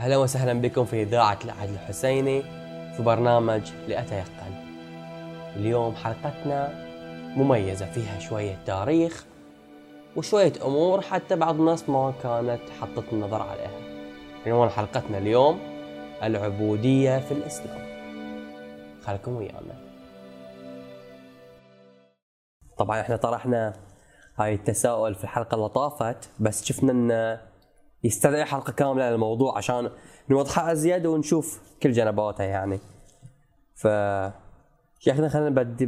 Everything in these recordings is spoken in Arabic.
أهلا وسهلا بكم في إذاعة العهد الحسيني في برنامج لأتيقن اليوم حلقتنا مميزة فيها شوية تاريخ وشوية أمور حتى بعض الناس ما كانت حطت النظر عليها. عنوان حلقتنا اليوم العبودية في الإسلام. خلكم ويانا. طبعا إحنا طرحنا هاي التساؤل في الحلقة اللي طافت بس شفنا انه يستدعي حلقة كاملة للموضوع عشان نوضحها أزيد ونشوف كل جنباته يعني. ف شيخنا خلينا نبدي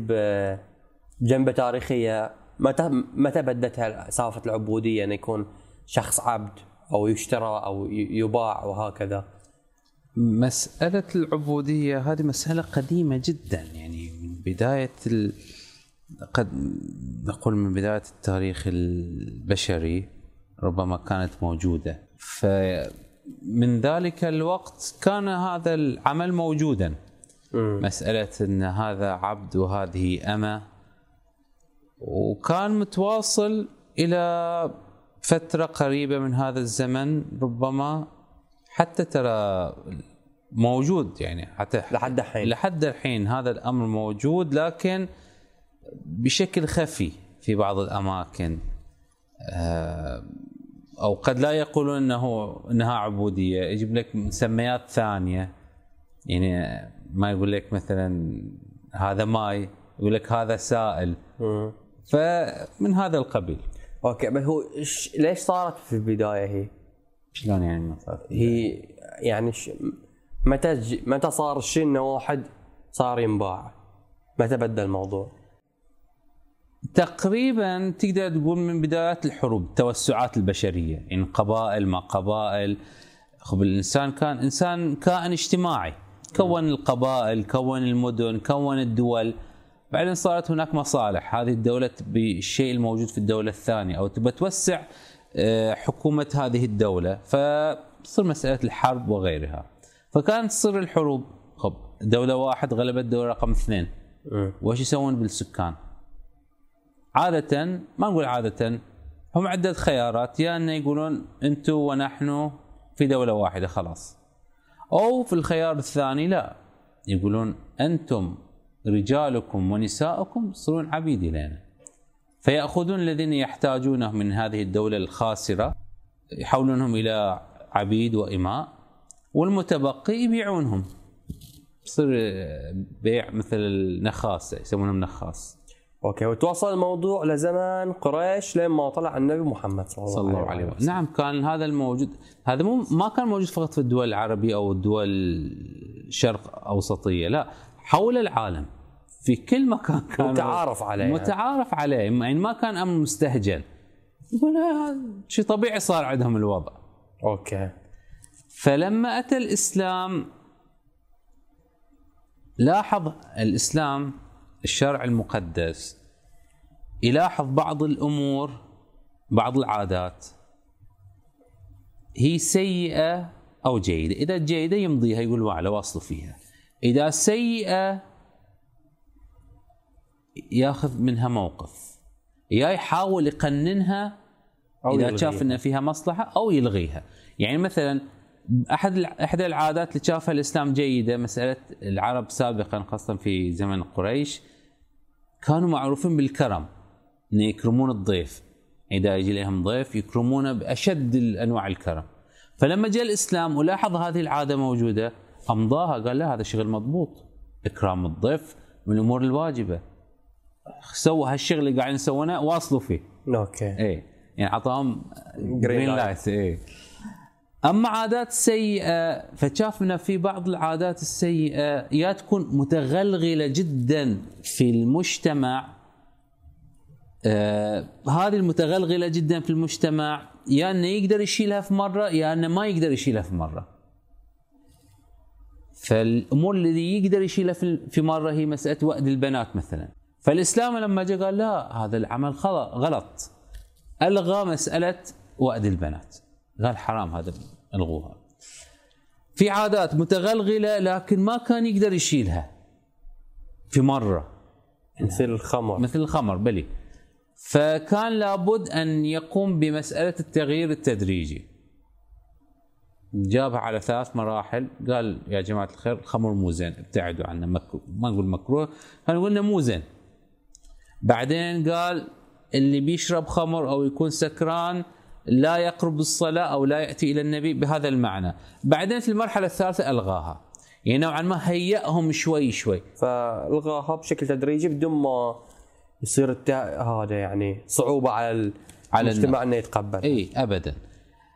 بجنبة تاريخية. متى متى بدت سالفة العبودية أن يكون شخص عبد أو يشترى أو يباع وهكذا؟ مسألة العبودية هذه مسألة قديمة جدا. يعني من بداية ال... قد نقول من بداية التاريخ البشري. ربما كانت موجودة. فمن ذلك الوقت كان هذا العمل موجودا. مسألة أن هذا عبد وهذه أمة. وكان متواصل إلى فترة قريبة من هذا الزمن ربما حتى ترى موجود يعني حتى لحد الحين. لحد الحين هذا الأمر موجود لكن بشكل خفي في بعض الأماكن. آه، أو قد لا يقولون إنه إنها عبودية يجيب لك مسميات ثانية يعني ما يقول لك مثلا هذا ماي يقول لك هذا سائل فمن هذا القبيل أوكي بس هو ليش صارت في البداية هي؟ شلون يعني هي يعني ش... متى متى صار الشيء إنه واحد صار ينباع؟ متى بدأ الموضوع؟ تقريبا تقدر تقول من بدايات الحروب التوسعات البشرية يعني قبائل ما قبائل. خب الإنسان كان إنسان كائن اجتماعي. كون القبائل كون المدن كون الدول. بعدين صارت هناك مصالح. هذه الدولة بالشيء الموجود في الدولة الثانية أو تبى توسع آه، حكومة هذه الدولة. فتصير مسألة الحرب وغيرها. فكانت تصير الحروب. خب دولة واحد غلبت دولة رقم اثنين. وش يسوون بالسكان؟ عادة ما نقول عادة هم عدة خيارات. يا أن يقولون أنتم ونحن في دولة واحدة خلاص. أو في الخيار الثاني لا. يقولون أنتم رجالكم ونساؤكم يصيرون عبيد لنا. فيأخذون الذين يحتاجونه من هذه الدولة الخاسرة يحولونهم إلى عبيد وإماء والمتبقي يبيعونهم. يصير بيع مثل النخاس يسمونهم نخاس. أوكي وتوصل الموضوع لزمان قريش لين ما طلع النبي محمد صلى الله, صلى الله عليه وسلم. نعم كان هذا الموجود. هذا مو ما كان موجود فقط في الدول العربية أو الدول الشرق أوسطية لا حول العالم. في كل مكان كان متعارف عليه متعارف عليه. يعني ما كان أمر مستهجن. يقول شيء طبيعي صار عندهم الوضع. أوكي. فلما أتى الإسلام لاحظ الإسلام الشرع المقدس. يلاحظ بعض الأمور بعض العادات. هي سيئة أو جيدة، إذا جيدة يمضيها يقول وعلى واصل فيها. إذا سيئة ياخذ منها موقف. يا يحاول يقننها أو إذا شاف إن فيها مصلحة أو يلغيها. يعني مثلا أحد احدى العادات اللي شافها الإسلام جيدة مسألة العرب سابقا خاصة في زمن قريش كانوا معروفين بالكرم إن يكرمون الضيف. إذا يجي لهم ضيف يكرمونه بأشد انواع الكرم. فلما جاء الإسلام ولاحظ هذه العادة موجودة أمضاها قال لا هذا شغل مضبوط. إكرام الضيف من الأمور الواجبة. سووا هالشغل اللي قاعدين يسوونه واصلوا فيه. أوكي. اي يعني أعطاهم green light اي أما عادات سيئة فشاف انه في بعض العادات السيئة يا تكون متغلغلة جدا في المجتمع. آه هذه المتغلغلة جدا في المجتمع يا إنه يقدر يشيلها في مرة يا إنه ما يقدر يشيلها في مرة. فالأمور اللي يقدر يشيلها في مرة هي مسألة وأد البنات مثلا. فالإسلام لما جاء قال لا هذا العمل غلط. ألغى مسألة وأد البنات. قال حرام هذا. الغوها في عادات متغلغلة لكن ما كان يقدر يشيلها. في مرة. مثل الخمر. مثل الخمر بلي. فكان لابد أن يقوم بمسألة التغيير التدريجي. جابها على ثلاث مراحل. قال يا جماعة الخير الخمر مو زين ابتعدوا عنه مكروه ما نقول مكروه إنه مو زين. بعدين قال اللي بيشرب خمر أو يكون سكران لا يقرب الصلاة أو لا يأتي إلى النبي بهذا المعنى. بعدين في المرحلة الثالثة ألغاها. يعني نوعا ما هيئهم شوي شوي. فألغاها بشكل تدريجي بدون ما يصير التا... هذا يعني صعوبة على على المجتمع إنه يتقبل. إي ابدا.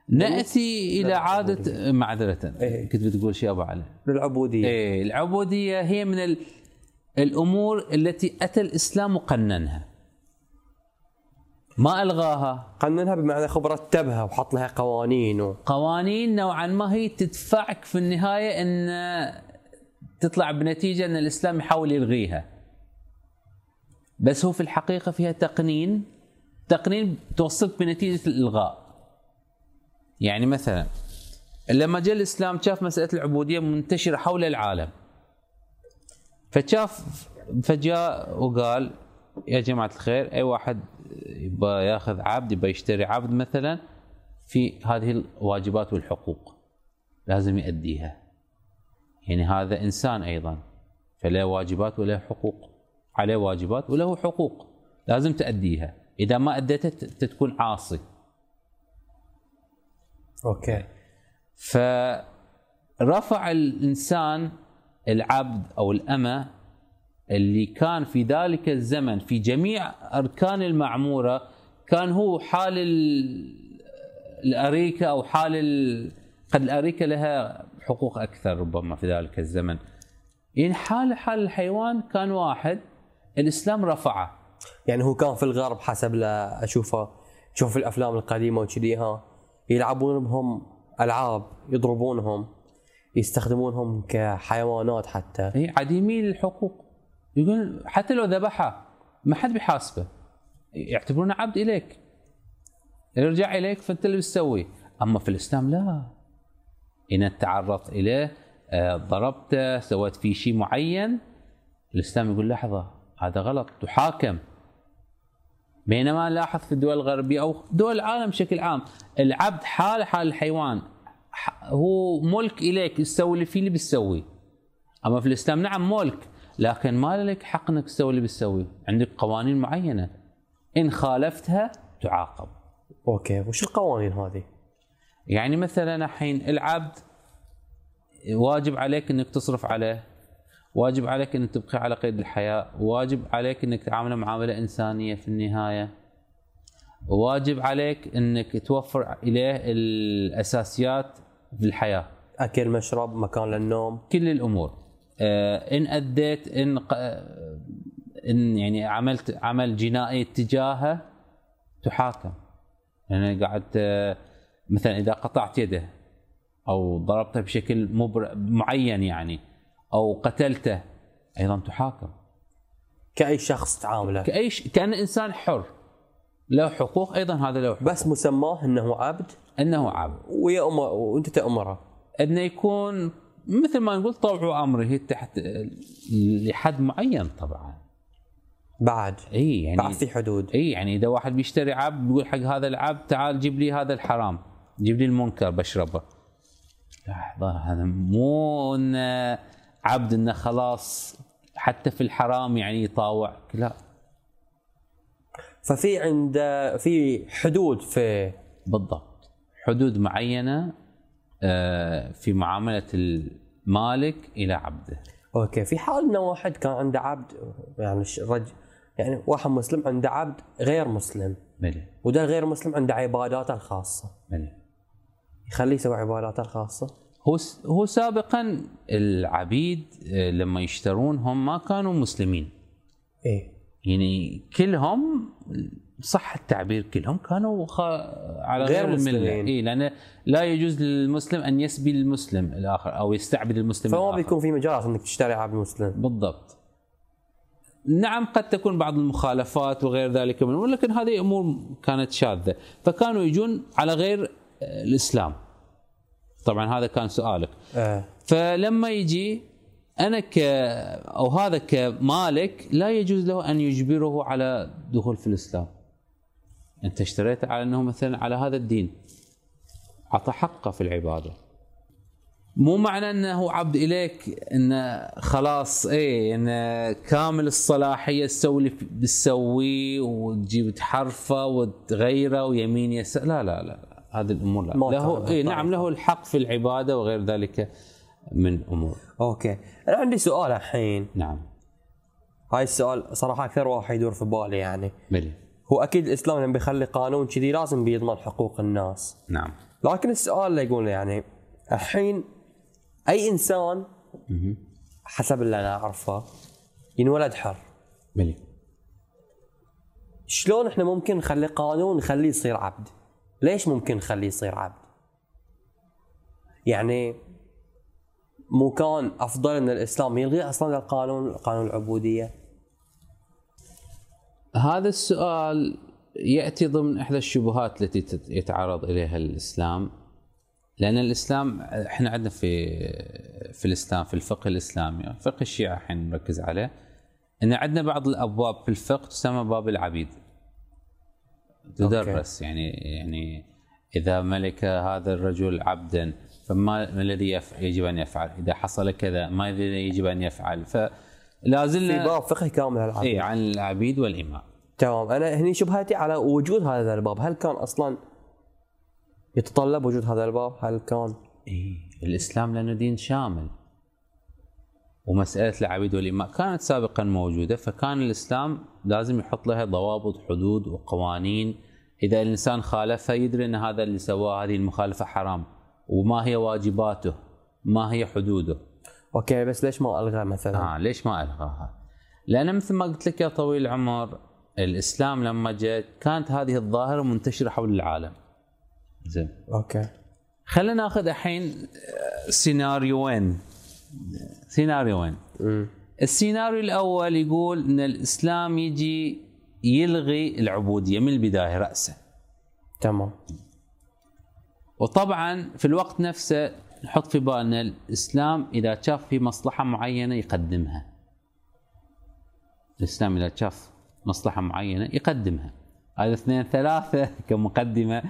نأتي إلى عادة معذرة. إيه. كنت بتقول شيء أبو علي. للعبودية. إيه العبودية هي من ال- الأمور التي أتى الإسلام وقننها ما ألغاها؟ قننها بمعنى خب رتبها وحط لها قوانين و... قوانين نوعا ما هي تدفعك في النهاية أن تطلع بنتيجة أن الإسلام يحاول يلغيها. بس هو في الحقيقة فيها تقنين. تقنين توصلك بنتيجة الإلغاء. يعني مثلا لما جاء الإسلام شاف مسألة العبودية منتشرة حول العالم. فشاف فجاء وقال يا جماعة الخير أي واحد يبغى ياخذ عبد يبغى يشتري عبد مثلا في هذه الواجبات والحقوق لازم يأديها. يعني هذا إنسان أيضا فله واجبات وله حقوق عليه واجبات وله حقوق لازم تأديها. إذا ما أديتها تكون عاصي. أوكي. فرفع الإنسان العبد أو الأمة اللي كان في ذلك الزمن في جميع أركان المعمورة كان هو حال ال- الأريكة أو حال ال- قد الأريكة لها حقوق أكثر ربما في ذلك الزمن. يعني حال حال الحيوان كان واحد الإسلام رفعه. يعني هو كان في الغرب حسب لا أشوفه شوف في الأفلام القديمة وكذي ها. يلعبون بهم ألعاب يضربونهم يستخدمونهم كحيوانات حتى. هي عديمي الحقوق. يقول حتى لو ذبحها ما حد بيحاسبه. يعتبرونه عبد إليك. يرجع إليك فأنت اللي بتسوي. أما في الإسلام لا. إن تعرضت إليه آه، ضربته سويت فيه شيء معين الإسلام يقول لحظة هذا غلط تحاكم. بينما نلاحظ في الدول الغربية أو دول العالم بشكل عام العبد حال حال الحيوان هو ملك إليك تسوي اللي فيه اللي بتسويه أما في الإسلام نعم ملك. لكن ما لك حق إنك تسوي اللي بتسويه. عندك قوانين معينة. إن خالفتها تعاقب. أوكي وش القوانين هذه؟ يعني مثلا الحين العبد واجب عليك إنك تصرف عليه واجب عليك إنك تبقي على قيد الحياة واجب عليك إنك تعامله معاملة إنسانية في النهاية واجب عليك إنك توفر إليه الأساسيات في الحياة. أكل مشرب مكان للنوم. كل الأمور. إن أديت إن آه، إن يعني عملت عمل جنائي تجاهه تحاكم. يعني قاعد آه، مثلا إذا قطعت يده أو ضربته بشكل مبر معين يعني أو قتلته أيضا تحاكم. كأي شخص تعامله. كأي ش... كأن إنسان حر. له حقوق أيضا هذا له حقوق. بس مسماه إنه عبد؟ إنه عبد. ويأمر وأنت تأمره. إنه يكون مثل ما نقول طوع أمره تحت لحد معين طبعا. بعد. إي يعني بعد في حدود. إي يعني إذا واحد بيشتري عبد بيقول حق هذا العبد تعال جيب لي هذا الحرام جيب لي المنكر بشربه. لحظة هذا مو انه عبد إنه خلاص حتى في الحرام يعني يطاوعك لا. ففي عند في حدود في بالضبط. حدود معينة في معاملة المالك إلى عبده. أوكي في حال إنه واحد كان عنده عبد يعني رجل يعني واحد مسلم عنده عبد غير مسلم. بلى وده الغير مسلم عنده عباداته الخاصة. بلى يخليه يسوي عباداته الخاصة؟ هو هو سابقا العبيد آه، لما يشترون هم ما كانوا مسلمين. إيه. يعني كلهم صح التعبير كلهم كانوا خ... على غير غير, المله مسلمين. اي لأن لا يجوز للمسلم أن يسبي المسلم الآخر أو يستعبد المسلم فما الآخر. بيكون في مجال إنك تشتري عبد مسلم بالضبط. نعم قد تكون بعض المخالفات وغير ذلك من الأمور، لكن هذه أمور كانت شاذة. فكانوا يجون على غير آه، الإسلام. طبعا هذا كان سؤالك. آه. فلما يجي أنا ك أو هذا كمالك لا يجوز له أن يجبره على دخول في الإسلام. أنت اشتريته على أنه مثلا على هذا الدين. اعطى حقه في العبادة. مو معنى أنه هو عبد إليك انه خلاص إيه انه كامل الصلاحية تسوي اللي بتسويه وتجيب تحرفه وتغيره ويمين يسار. لا لا لا هذه الأمور لا. له إيه نعم. له الحق في العبادة وغير ذلك من أمور. أوكي. أنا عندي سؤال الحين. نعم. هاي السؤال صراحة أكثر واحد يدور في بالي يعني. بلي. هو أكيد الإسلام لما بيخلي قانون كذي لازم بيضمن حقوق الناس. نعم. لكن السؤال اللي يقول يعني الحين أي إنسان حسب اللي أنا أعرفه ينولد حر. بلي شلون إحنا ممكن نخلي قانون نخليه يصير عبد؟ ليش ممكن نخليه يصير عبد؟ يعني مو كان أفضل إن الإسلام يلغي أصلا القانون قانون العبودية؟ هذا السؤال يأتي ضمن إحدى الشبهات التي يتعرض إليها الإسلام لأن الإسلام إحنا عندنا في في الإسلام في الفقه الإسلامي فقه الشيعة الحين نركز عليه إن عندنا بعض الأبواب في الفقه تسمى باب العبيد تدرس يعني يعني إذا ملك هذا الرجل عبدا فما ما الذي يجب أن يفعل؟ إذا حصل كذا ما الذي يجب أن يفعل؟ فلا في باب فقهي كامل العبد اي عن العبيد والاماء تمام. أنا هني شبهتي على وجود هذا الباب. هل كان أصلا يتطلب وجود هذا الباب؟ هل كان؟ إيه الإسلام لأنه دين شامل. ومسألة العبيد والاماء كانت سابقا موجودة فكان الإسلام لازم يحط لها ضوابط حدود وقوانين. إذا الإنسان خالفها يدري إن هذا اللي سواه هذه المخالفة حرام وما هي واجباته ما هي حدوده. أوكي بس ليش ما ألغى مثلا؟ آه ليش ما الغاها؟ لأن مثل ما قلت لك يا طويل العمر الإسلام لما جاء كانت هذه الظاهرة منتشرة حول العالم. زين. أوكي. خلينا نأخذ الحين آه، سيناريوين سيناريوين امم السيناريو الأول يقول إن الإسلام يجي يلغي العبودية من البداية راسا تمام. وطبعا في الوقت نفسه نحط في بالنا الإسلام إذا شاف في مصلحة معينة يقدمها. الإسلام إذا شاف مصلحة معينة يقدمها. هذا اثنين ثلاثة كمقدمة.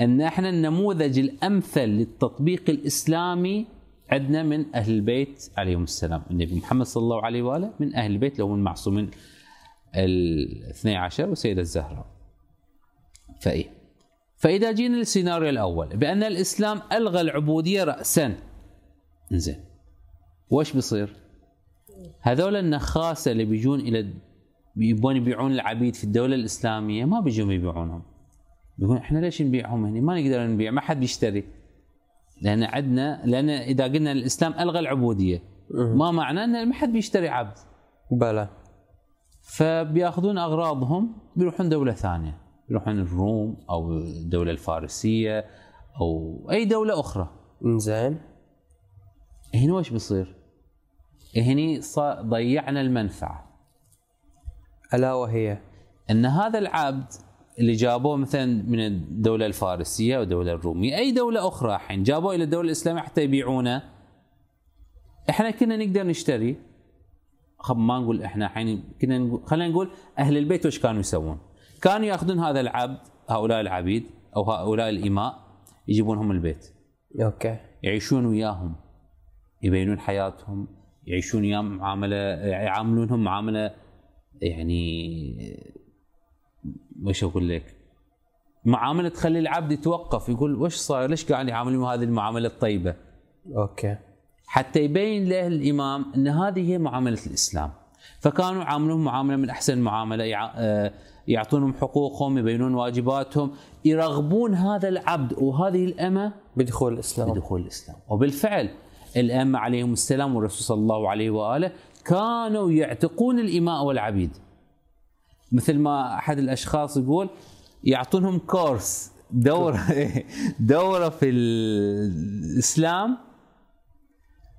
إن إحنا النموذج الأمثل للتطبيق الإسلامي عندنا من أهل البيت عليهم السلام. النبي محمد صلى الله عليه وآله من أهل البيت اللي هم المعصومين الاثني عشر والسيده الزهراء. فإيه؟ فإذا جينا للسيناريو الأول بأن الإسلام ألغى العبودية راسا. زين وش بيصير؟ هذول النخاسة اللي بيجون إلى يبون يبيعون العبيد في الدولة الإسلامية ما بيجون يبيعونهم. يقول إحنا ليش نبيعهم هنا ما نقدر نبيع ما حد بيشتري. لأن عندنا لأن إذا قلنا الإسلام ألغى العبودية ما معناه إن ما حد بيشتري عبد. بلى. فبياخذون أغراضهم بيروحون دولة ثانية. يروحون الروم أو الدولة الفارسية أو أي دولة أخرى. إنزين. هنا وش بيصير؟ هني ضيعنا المنفعة. ألا وهي؟ إن هذا العبد اللي جابوه مثلا من الدولة الفارسية أو الدولة الرومية أي دولة أخرى الحين جابوه إلى الدولة الإسلامية حتى يبيعونه إحنا كنا نقدر نشتري؟ خب ما نقول إحنا الحين كنا نقول خلينا نقول أهل البيت وش كانوا يسوون؟ كانوا ياخذون هذا العبد هؤلاء العبيد أو هؤلاء الإماء يجيبونهم البيت أوكي يعيشون وياهم يبينون حياتهم يعيشون وياهم معاملة يعاملونهم معاملة يعني وش أقول لك؟ معاملة تخلي العبد يتوقف يقول وش صاير؟ ليش قاعد يعاملون هذه المعاملة الطيبة؟ أوكي حتى يبين له الإمام إن هذه هي معاملة الإسلام. فكانوا يعاملون معاملة من أحسن المعاملة آه، يعطونهم حقوقهم يبينون واجباتهم يرغبون هذا العبد وهذه الأمة بدخول الإسلام. بدخول الإسلام. وبالفعل الائمه عليهم السلام والرسول صلى الله عليه وآله كانوا يعتقون الإماء والعبيد. مثل ما أحد الأشخاص يقول يعطونهم كورس دورة دورة في الإسلام.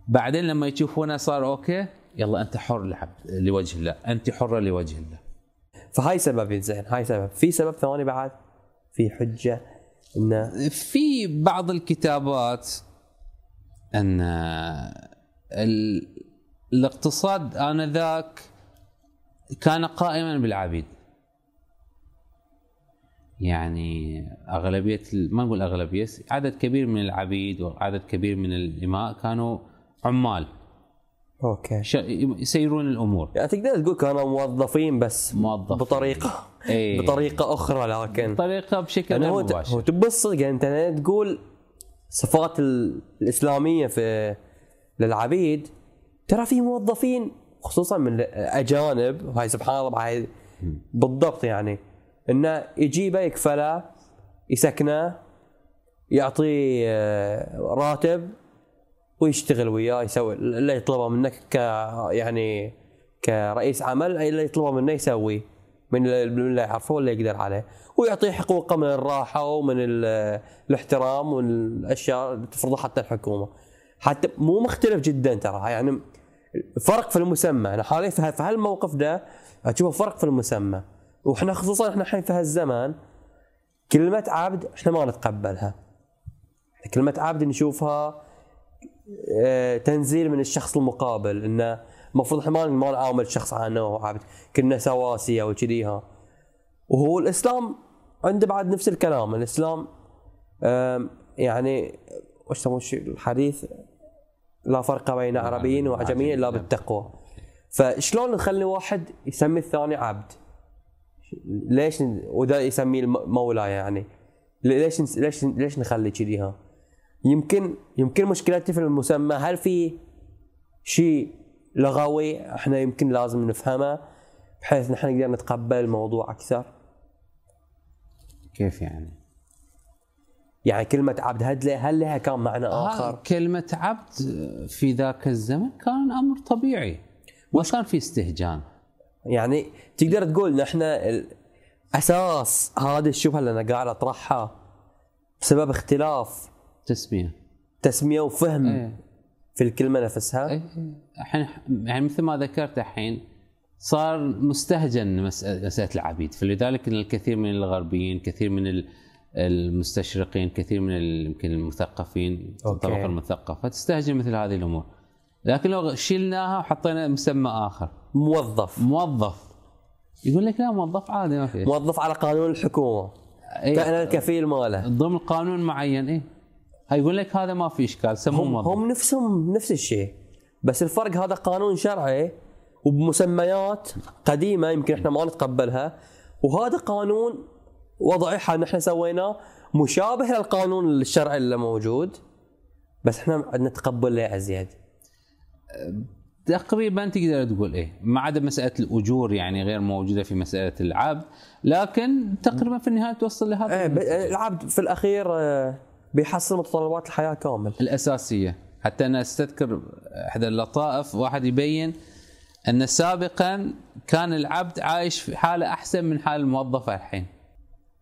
بعدين لما يشوفونه صار أوكي يلا أنت حر لوجه الله أنت حرة لوجه الله. فهاي سبب زين هاي سبب. في سبب ثاني بعد؟ في حجة انه في بعض الكتابات إن ال- الاقتصاد آنذاك كان قائما بالعبيد. يعني أغلبية ما نقول أغلبية عدد كبير من العبيد وعدد كبير من الإماء كانوا عمال. أوكي ش- يسيرون الأمور يعني تقدر تقول كانوا موظفين بس موظفين. بطريقه إيه. بطريقة أخرى لكن بطريقة بشكل يعني غير هو هو مباشر تبى الصدق يعني أنت تقول صفات ال- الإسلامية في للعبيد ترى في موظفين خصوصا من الاجانب وهاي سبحان الله هاي بالضبط يعني إنه يجيبه يكفله يسكنه يعطيه آه، راتب ويشتغل وياه يسوي اللي يطلبه منك ك يعني كرئيس عمل اللي يطلبه منه يسويه من اللي يعرفه واللي يقدر عليه. ويعطيه حقوقه من الراحة ومن ال- الاحترام والاشياء اللي تفرضها حتى الحكومة. حتى مو مختلف جدا ترى. يعني فرق في المسمى. أنا حاليا في هالموقف ده أشوفه فرق في المسمى. وإحنا خصوصا إحنا الحين في هالزمان كلمة عبد إحنا ما نتقبلها. كلمة عبد نشوفها تنزيل من الشخص المقابل. انه المفروض إحنا ما ما نعامل الشخص على إنه عبد. كنا سواسية وكذيها وهو الإسلام عنده بعد نفس الكلام. الإسلام يعني وش الحديث؟ لا فرق بين عربي وعجمي إلا بالتقوى. فشلون نخلي واحد يسمي الثاني عبد؟ ليش وده يسميه مولى يعني؟ ليش ليش ليش نخلي كذيها يمكن يمكن مشكلتي في المسمى هل في شيء لغوي إحنا يمكن لازم نفهمه بحيث نحن نقدر نتقبل الموضوع أكثر كيف يعني؟ يعني كلمة عبد هل لها- هل لها كان معنى آخر؟ كلمة عبد في ذاك الزمن كان أمر طبيعي ما كان في استهجان يعني تقدر تقول نحن أساس هذه الشبهة اللي أنا قاعد أطرحها بسبب اختلاف تسمية. تسمية وفهم إيه. في الكلمة نفسها. إيه. الحين يعني مثل ما ذكرت الحين صار مستهجن مسألة, مسألة العبيد فلذلك إن الكثير من الغربيين كثير من ال- المستشرقين كثير من يمكن المثقفين أوكي. الطبقة المثقفة تستهجن مثل هذه الأمور. لكن لو شلناها وحطينا مسمى آخر. موظف. موظف. يقول لك لا موظف عادي ما في. موظف على قانون الحكومة. إيه. كان الكفيل ماله. ضمن قانون معين هاي يقول لك هذا ما في إشكال سموه هم, هم نفسهم نفس الشيء بس الفرق هذا قانون شرعي وبمسميات قديمة يمكن إحنا ما نتقبلها وهذا قانون وضعي حال نحن سويناه مشابه للقانون الشرعي اللي موجود بس إحنا عندنا تقبل له ازيد تقريبا تقدر تقول إيه ما عدا مسألة الأجور يعني غير موجودة في مسألة العبد لكن تقريبا في النهاية توصل لهذا إيه العبد في الأخير آه، بيحصل متطلبات الحياة كامل. الأساسية. حتى أنا أستذكر احدى اللطائف واحد يبين أن سابقا كان العبد عايش في حالة أحسن من حال الموظف الحين.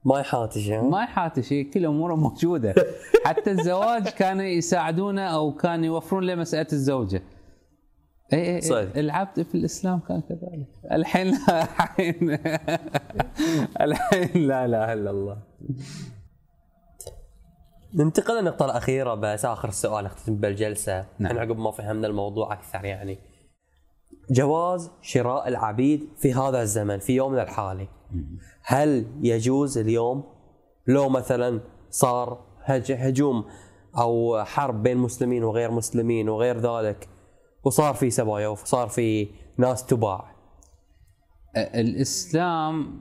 ما يحاتش ها؟ ما يحاتي شيء كل أموره موجودة. حتى الزواج كانوا يساعدونه أو كانوا يوفرون له مسألة الزوجة. اي اي إي، صحيح. العبد في الإسلام كان كذلك. الحين لا الحين. الحين لا إله إلا الله. ننتقل للنقطة الأخيرة بس آخر سؤال نختتم بالجلسة نعم. عقب ما فهمنا الموضوع أكثر يعني. جواز شراء العبيد في هذا الزمن في يومنا الحالي هل يجوز اليوم؟ لو مثلا صار هج- هجوم أو حرب بين مسلمين وغير مسلمين وغير ذلك وصار في سبايا وصار في ناس تباع. الإسلام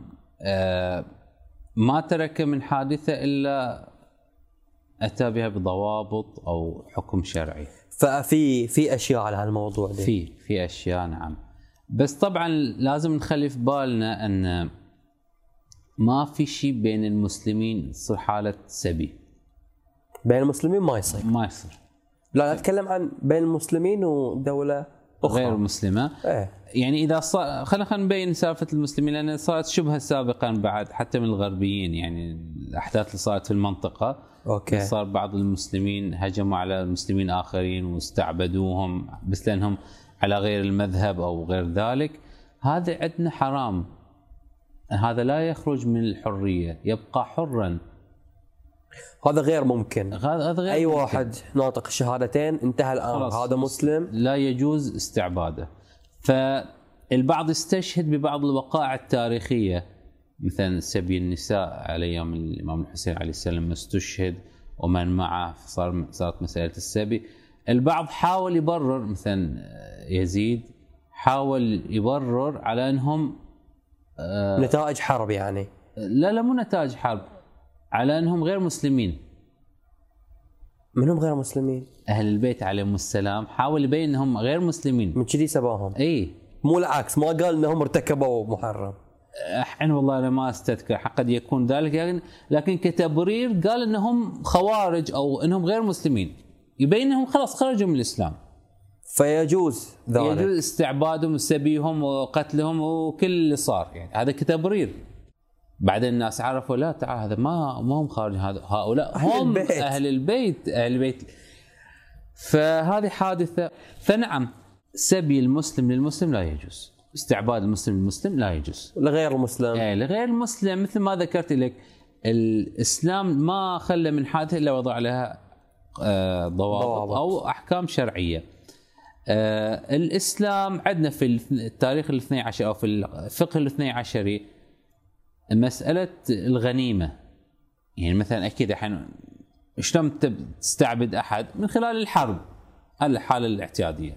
ما ترك من حادثة إلا أتى بها بضوابط أو حكم شرعي. ففي في أشياء على هالموضوع دي. في في أشياء نعم. بس طبعا لازم نخلي في بالنا أن ما في شيء بين المسلمين تصير حالة سبي. بين المسلمين ما يصير. ما يصير. لا نتكلم عن بين المسلمين ودولة أخرى. غير مسلمة. إيه. يعني إذا صار خلينا خلينا نبين سالفة المسلمين لأن صارت شبهة سابقا بعد حتى من الغربيين يعني الأحداث اللي صارت في المنطقة. أوكي. صار بعض المسلمين هجموا على مسلمين آخرين واستعبدوهم بس لأنهم على غير المذهب أو غير ذلك. هذا عندنا حرام. هذا لا يخرج من الحرية. يبقى حرا. هذا غير ممكن. هذا غير أي ممكن. واحد ناطق الشهادتين انتهى الامر. هذا مسلم. لا يجوز استعباده. فالبعض استشهد ببعض الوقائع التاريخية. مثلا سبي النساء على أيام الإمام الحسين عليه السلام استشهد ومن معه صار صارت مسألة السبي. البعض حاول يبرر مثلا يزيد حاول يبرر على أنهم نتائج حرب يعني. لا لا مو نتائج حرب. على أنهم غير مسلمين. منهم غير مسلمين. أهل البيت عليهم السلام حاول يبين أنهم غير مسلمين. من كذي سباهم؟ إي. مو العكس ما قال إنهم ارتكبوا محرم. الحين والله أنا ما أستذكر قد يكون ذلك لكن لكن كتبرير قال إنهم خوارج أو إنهم غير مسلمين. يبين إنهم خلاص خرجوا من الإسلام. فيجوز ذلك. يجوز استعبادهم وسبيهم وقتلهم وكل اللي صار يعني. هذا كتبرير. بعدين الناس عرفوا لا تعال هذا ما ما هم خارج هذا هؤلاء أهل هم البيت. أهل البيت أهل البيت فهذه حادثة فنعم سبي المسلم للمسلم لا يجوز استعباد المسلم للمسلم لا يجوز لغير المسلم يعني لغير المسلم مثل ما ذكرت لك الإسلام ما خلى من حادثة إلا وضع لها آه، ضوابط ضوابط. أو أحكام شرعية. آه، الإسلام عندنا في التاريخ الاثني عشر أو في الفقه الاثني عشري مسألة الغنيمة. يعني مثلا أكيد الحين شلون تستعبد أحد؟ من خلال الحرب الحالة الاعتيادية.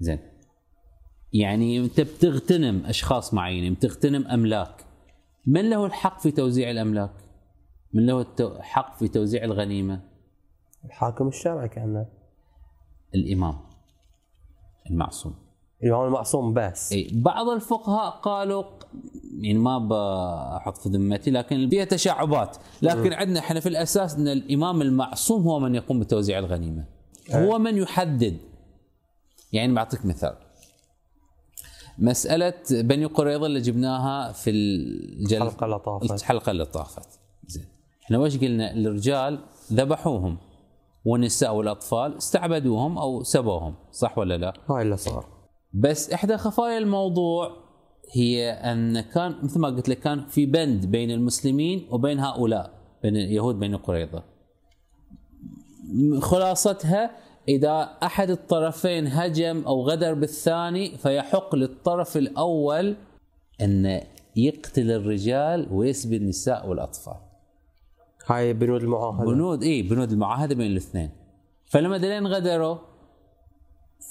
زين. يعني أنت بتغتنم أشخاص معينين بتغتنم أملاك. من له الحق في توزيع الأملاك؟ من له الحق في توزيع الغنيمة؟ الحاكم الشرعي كان الإمام. المعصوم. الإمام المعصوم بس. إي بعض الفقهاء قالوا يعني ما بحط في ذمتي لكن فيها تشعبات. لكن عندنا إحنا في الأساس إن الإمام المعصوم هو من يقوم بتوزيع الغنيمة. هو من يحدد. يعني بعطيك مثال. مسألة بني قريظة اللي جبناها في الجل... الحلقة اللي طافت. الحلقة اللي طافت. زين. إحنا وش قلنا؟ الرجال ذبحوهم. والنساء والأطفال استعبدوهم أو سبوهم. صح ولا لا؟ هاي اللي صار. بس إحدى خفايا الموضوع هي أن كان مثل ما قلت لك كان في بند بين المسلمين وبين هؤلاء بين اليهود بين قريظة. خلاصتها إذا أحد الطرفين هجم أو غدر بالثاني فيحق للطرف الأول أن يقتل الرجال ويسبي النساء والأطفال. هاي بنود المعاهدة بنود اي بنود المعاهدة بين الاثنين. فلما دلين غدروا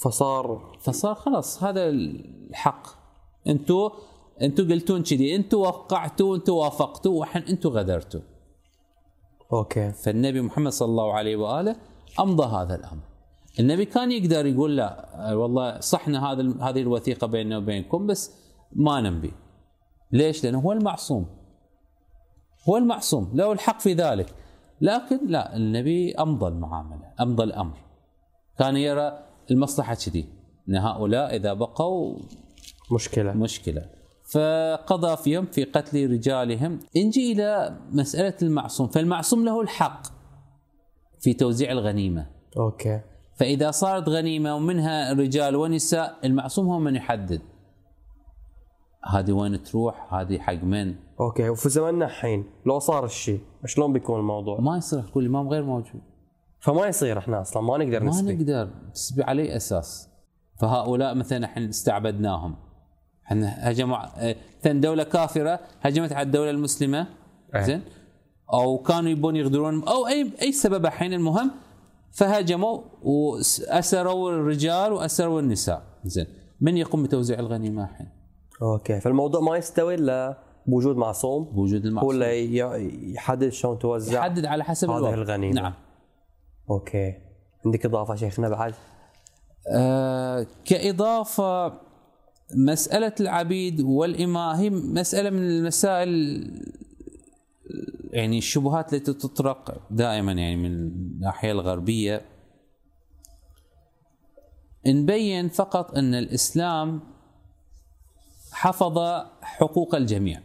فصار فصار خلاص هذا الحق أنتوا أنتوا قلتون كذي أنتوا وقعتوا أنتوا وافقتوا وحن أنتوا غدرتوا. أوكي. فالنبي محمد صلى الله عليه وآله أمضى هذا الأمر. النبي كان يقدر يقول لا آه، والله صحنا هذا هذه الوثيقة بيننا وبينكم بس ما ننبي. ليش؟ لأنه هو المعصوم. هو المعصوم. له الحق في ذلك. لكن لا النبي أمضى المعاملة أمضى الأمر. كان يرى المصلحة كذي إن هؤلاء إذا بقوا مشكلة. مشكلة. فقضى فيهم في قتل رجالهم. نجي إلى مسألة المعصوم. فالمعصوم له الحق في توزيع الغنيمة. أوكي. فإذا صارت غنيمة ومنها رجال ونساء المعصوم هو من يحدد. هذه وين تروح؟ هذه حق من؟ أوكي. وفي زماننا الحين لو صار الشيء شلون بيكون الموضوع؟ ما يصير كل امام غير موجود. فما يصير إحنا أصلا ما نقدر ما نسبي. نقدر. تسبي عليه أساس؟ فهؤلاء مثلا إحنا استعبدناهم. إحنا هجموا آه، مثلا دولة كافرة هجمت على الدولة المسلمة. زين؟ أو كانوا يبون يغدرون أو أي أي سبب الحين المهم فهجموا وأسروا الرجال وأسروا النساء. زين؟ من يقوم بتوزيع الغنيمة الحين؟ أوكي فالموضوع ما يستوي إلا بوجود معصوم. بوجود هو المعصوم اللي ي- يحدد شلون توزع يحدد على حسب هذه الوضع الغنيمة. نعم. أوكي. عندك إضافة شيخنا بعد؟ آه كإضافة مسألة العبيد والإماء هي مسألة من المسائل يعني الشبهات التي تطرق دائما يعني من الناحية الغربية. نبين فقط أن الإسلام حفظ حقوق الجميع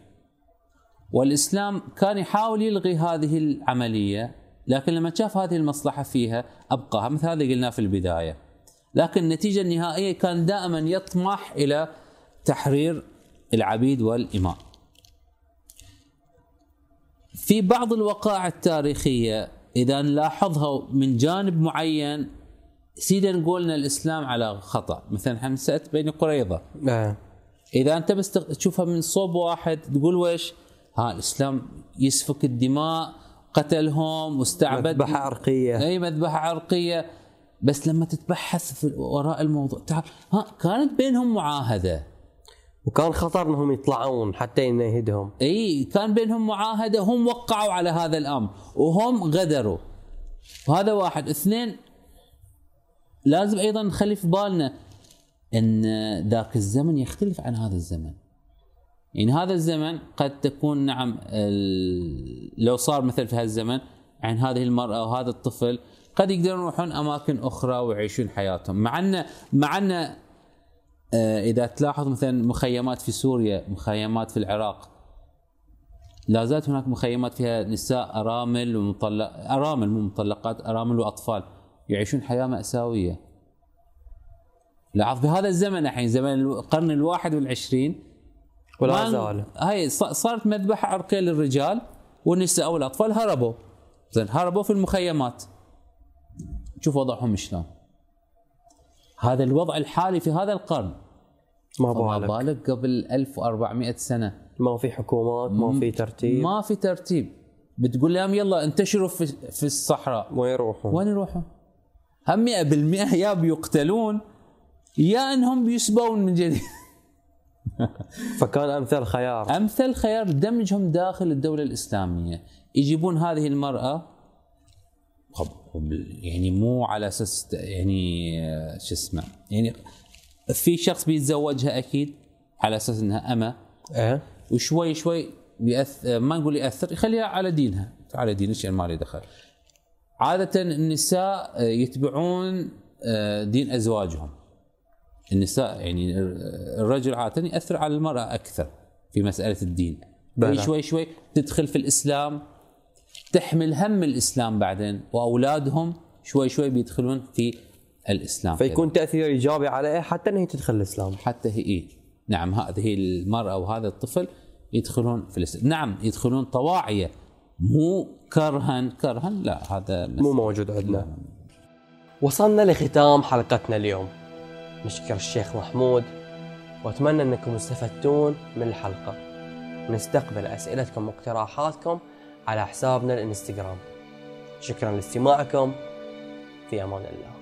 والإسلام كان يحاول يلغي هذه العملية لكن لما شاف هذه المصلحة فيها أبقاها مثل هذا قلناه في البداية. لكن النتيجة النهائية كان دائما يطمح إلى تحرير العبيد والإماء في بعض الوقائع التاريخية إذا نلاحظها من جانب معين سيدا نقول إن الإسلام على خطأ. مثلا حمسة بين قريظة. آه. إذا أنت بس تشوفها من صوب واحد تقول ويش؟ ها الإسلام يسفك الدماء قتلهم واستعبد مذبحة عرقية. أي مذبحة عرقية. بس لما تتبحث في وراء الموضوع تعال ها كانت بينهم معاهدة. وكان خطر إنهم يطلعون حتى ينهدهم إي كان بينهم معاهدة هم وقعوا على هذا الأمر وهم غدروا. وهذا واحد. اثنين لازم أيضا نخلي في بالنا إن ذاك الزمن يختلف عن هذا الزمن. يعني هذا الزمن قد تكون نعم لو صار مثل في هذا الزمن عن هذه المرأة وهذا الطفل قد يقدرون يروحون أماكن أخرى ويعيشون حياتهم. مع أن مع أن آه، إذا تلاحظ مثلا مخيمات في سوريا مخيمات في العراق لا زالت هناك مخيمات فيها نساء أرامل ومطلق أرامل مو مطلقات أرامل وأطفال يعيشون حياة مأساوية. لاحظ في هذا الزمن الحين زمن القرن الواحد والعشرين ولا زال. هاي صارت مذبحة عرقية للرجال والنساء والأطفال هربوا. زين هربوا في المخيمات. شوف وضعهم شلون. هذا الوضع الحالي في هذا القرن. ما بالك. بالك قبل 1400 سنة. ما في حكومات ما في ترتيب. ما في ترتيب. بتقول لهم يلا انتشروا في, في الصحراء. وين يروحون؟ وين يروحوا؟ هم 100% يا بيقتلون يا إنهم بيسبون من جديد. فكان أمثل خيار. أمثل خيار دمجهم داخل الدولة الإسلامية. يجيبون هذه المرأة يعني مو على أساس يعني آه، شو اسمه يعني في شخص بيتزوجها أكيد على أساس إنها أمة. إيه وشوي شوي بيأثر ما نقول يأثر يخليها على دينها على دين الشيء ما لي دخل. عادة النساء آه، يتبعون آه، دين أزواجهم. النساء يعني الرجل عادة يأثر على المرأة أكثر في مسألة الدين. بلى. شوي شوي تدخل في الإسلام تحمل هم الإسلام بعدين وأولادهم شوي شوي بيدخلون في الإسلام فيكون تأثير إيجابي عليها حتى انها تدخل الإسلام. حتى هي إيه؟ نعم هذه المرأة وهذا الطفل يدخلون في الإسلام. نعم يدخلون طواعية. مو كرها كرها لا هذا مو موجود عندنا. وصلنا لختام حلقتنا اليوم. نشكر الشيخ محمود وأتمنى أنكم استفدتون من الحلقة. نستقبل أسئلتكم واقتراحاتكم. على حسابنا الانستغرام. شكرا لاستماعكم. في أمان الله.